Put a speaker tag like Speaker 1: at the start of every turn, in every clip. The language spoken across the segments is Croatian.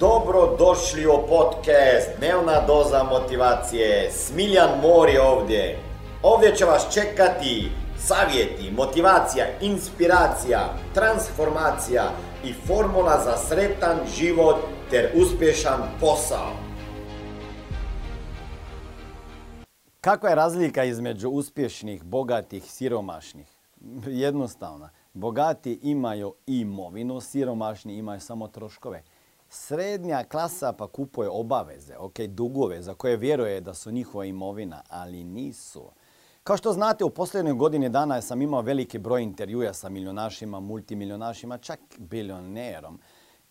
Speaker 1: Dobro došli u podcast Dnevna doza motivacije. Smiljan Mor je ovdje. Ovdje će vas čekati savjeti, motivacija, inspiracija, transformacija i formula za sretan život ter uspješan posao.
Speaker 2: Kakva je razlika između uspješnih, bogatih, siromašnih? Jednostavna. Bogati imaju imovinu, siromašni imaju samo troškove. Srednja klasa pa kupuje obaveze, ok, dugove za koje vjeruje da su njihova imovina, ali nisu. Kao što znate, u posljednjoj godini dana sam imao veliki broj intervjuja sa milionašima, multimilionašima, čak bilionerom.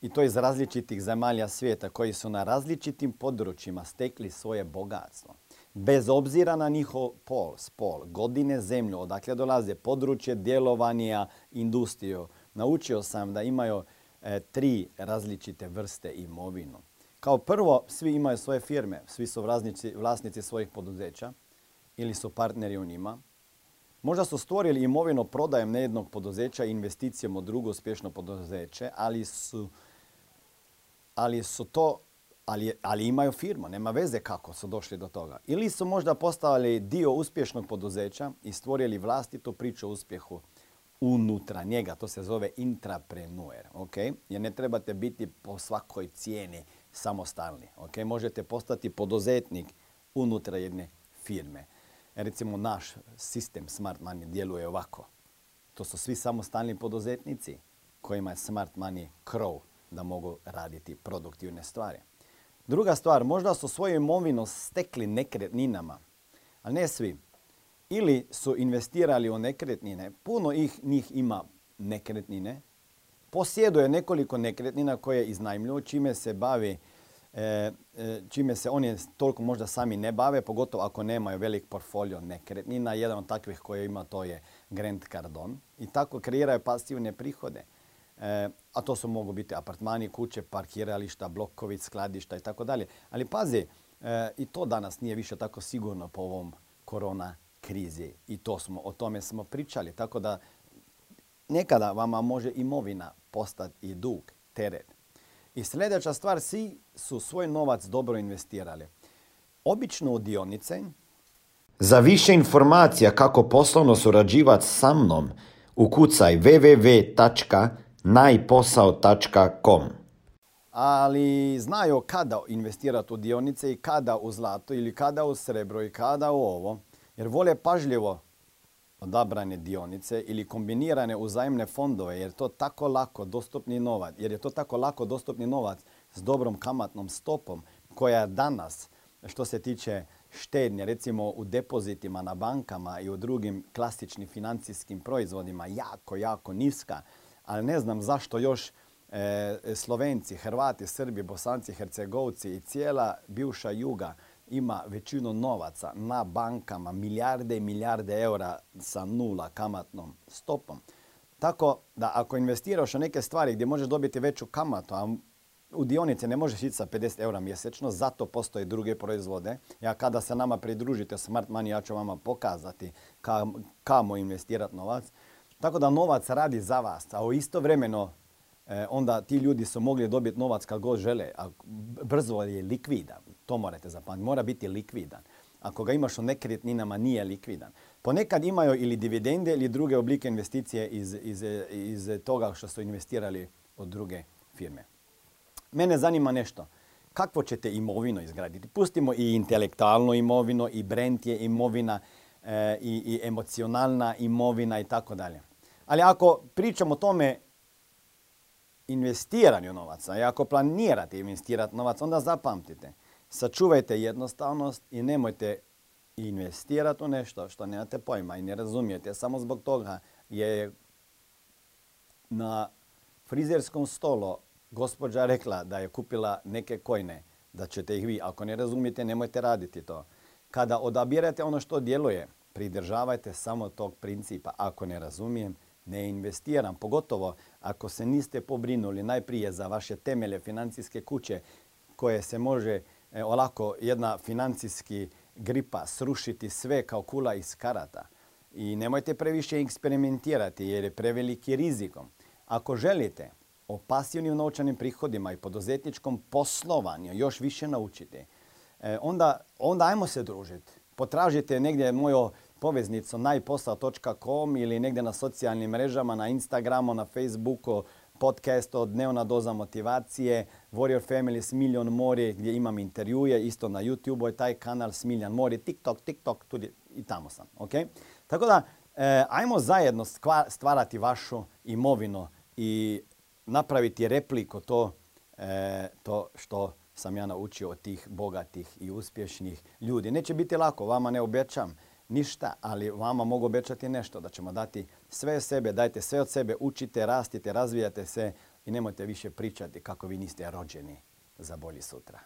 Speaker 2: I to iz različitih zemalja svijeta koji su na različitim područjima stekli svoje bogatstvo. Bez obzira na njihov pol, spol, godine, zemlju, odakle dolaze, područje djelovanja, industriju, naučio sam da imaju tri različite vrste imovinu. Kao prvo, svi imaju svoje firme, svi su vlasnici, vlasnici svojih poduzeća ili su partneri u njima. Možda su stvorili imovinu prodajem nejednog poduzeća i investicijom u drugo uspješno poduzeće, ali su, ali su to ali, ali imaju firmu, nema veze kako su došli do toga. Ili su možda postali dio uspješnog poduzeća i stvorili vlastitu priču o uspjehu unutra njega. To se zove intrapreneur. Okay? Jer ne trebate biti po svakoj cijeni samostalni. Okay? Možete postati poduzetnik unutra jedne firme. Recimo naš sistem Smart Money djeluje ovako. To su svi samostalni poduzetnici kojima je Smart Money krov da mogu raditi produktivne stvari. Druga stvar, možda su svoju imovinu stekli nekretninama, ali ne svi. Ili su investirali u nekretnine. Puno ih njih ima nekretnine. Posjeduje nekoliko nekretnina koje iznajmljuju, čime se bavi e, e, čime se oni toliko možda sami ne bave, pogotovo ako nemaju velik portfolio nekretnina. Jedan od takvih koje ima to je Grant Cardone. I tako kreiraju pasivne prihode. E, a to su mogu biti apartmani, kuće, parkirališta, blokovi, skladišta i tako dalje. Ali pazi, i to danas nije više tako sigurno po ovom korona krizi. I to smo, o tome smo pričali. Tako da nekada vama može imovina postati i dug, teret. I sljedeća stvar, svi su svoj novac dobro investirali. Obično u dionice.
Speaker 1: Za više informacija kako poslovno surađivati sa mnom, ukucaj www najposao.com
Speaker 2: ali znaju kada investirati u dionice i kada u zlato ili kada u srebro i kada u ovo, jer vole pažljivo odabrane dionice ili kombinirane uzajemne fondove, jer to tako lako dostupni novac, jer je to tako lako dostupni novac s dobrom kamatnom stopom koja danas, što se tiče štednje, recimo u depozitima na bankama i u drugim klasičnim financijskim proizvodima, jako, jako niska. Ali ne znam zašto još e, Slovenci, Hrvati, Srbi, Bosanci, Hercegovci i cijela bivša juga ima većinu novaca na bankama, milijarde i milijarde eura sa nula kamatnom stopom. Tako da ako investiraš u neke stvari gdje možeš dobiti veću kamatu, a u dionice ne možeš ići sa 50 eura mjesečno, zato postoje druge proizvode. Ja kada se nama pridružite Smart Money, ja ću vama pokazati kamo investirati novac. Tako da novac radi za vas, a istovremeno e, onda ti ljudi su mogli dobiti novac kad god žele, a brzo je likvidan. To morate zapamtiti, mora biti likvidan. Ako ga imaš u nekretninama, nije likvidan. Ponekad imaju ili dividende ili druge oblike investicije iz, iz, iz toga što su investirali od druge firme. Mene zanima nešto. Kakvo ćete imovino izgraditi? Pustimo i intelektualnu imovinu, i brand je imovina, e, i, i emocionalna imovina i tako dalje. Ali ako pričamo o tome investiranju novaca i ako planirate investirati novac, onda zapamtite, sačuvajte jednostavnost i nemojte investirati u nešto što nemate pojma i ne razumijete. Samo zbog toga je na frizerskom stolu gospođa rekla da je kupila neke kojne, da ćete ih vi, ako ne razumijete, nemojte raditi to. Kada odabirate ono što djeluje, pridržavajte samo tog principa. Ako ne razumijem, ne investiram, pogotovo ako se niste pobrinuli najprije za vaše temelje financijske kuće koje se može e, olako jedna financijski gripa srušiti sve kao kula iz karata. I nemojte previše eksperimentirati jer je preveliki rizikom. Ako želite o pasivnim novčanim prihodima i poduzetničkom poslovanju još više naučite, e, onda, onda ajmo se družiti. Potražite negdje moju poveznicu najposao.com ili negdje na socijalnim mrežama, na Instagramu, na Facebooku, podcast od Dnevna doza motivacije, Warrior Family Smiljan Mori gdje imam intervjuje, isto na YouTube je taj kanal Smiljan Mori, TikTok, TikTok, tudi i tamo sam. Okay? Tako da, e, ajmo zajedno stvarati vašu imovinu i napraviti repliku to, e, to što sam ja naučio od tih bogatih i uspješnih ljudi. Neće biti lako, vama ne obećam ništa, ali vama mogu obećati nešto, da ćemo dati sve sebe, dajte sve od sebe, učite, rastite, razvijate se i nemojte više pričati kako vi niste rođeni za bolji sutra.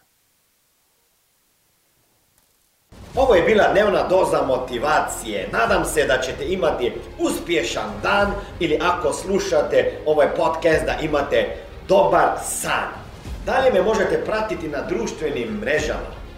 Speaker 1: Ovo je bila dnevna doza motivacije. Nadam se da ćete imati uspješan dan ili ako slušate ovaj podcast da imate dobar san. Dalje me možete pratiti na društvenim mrežama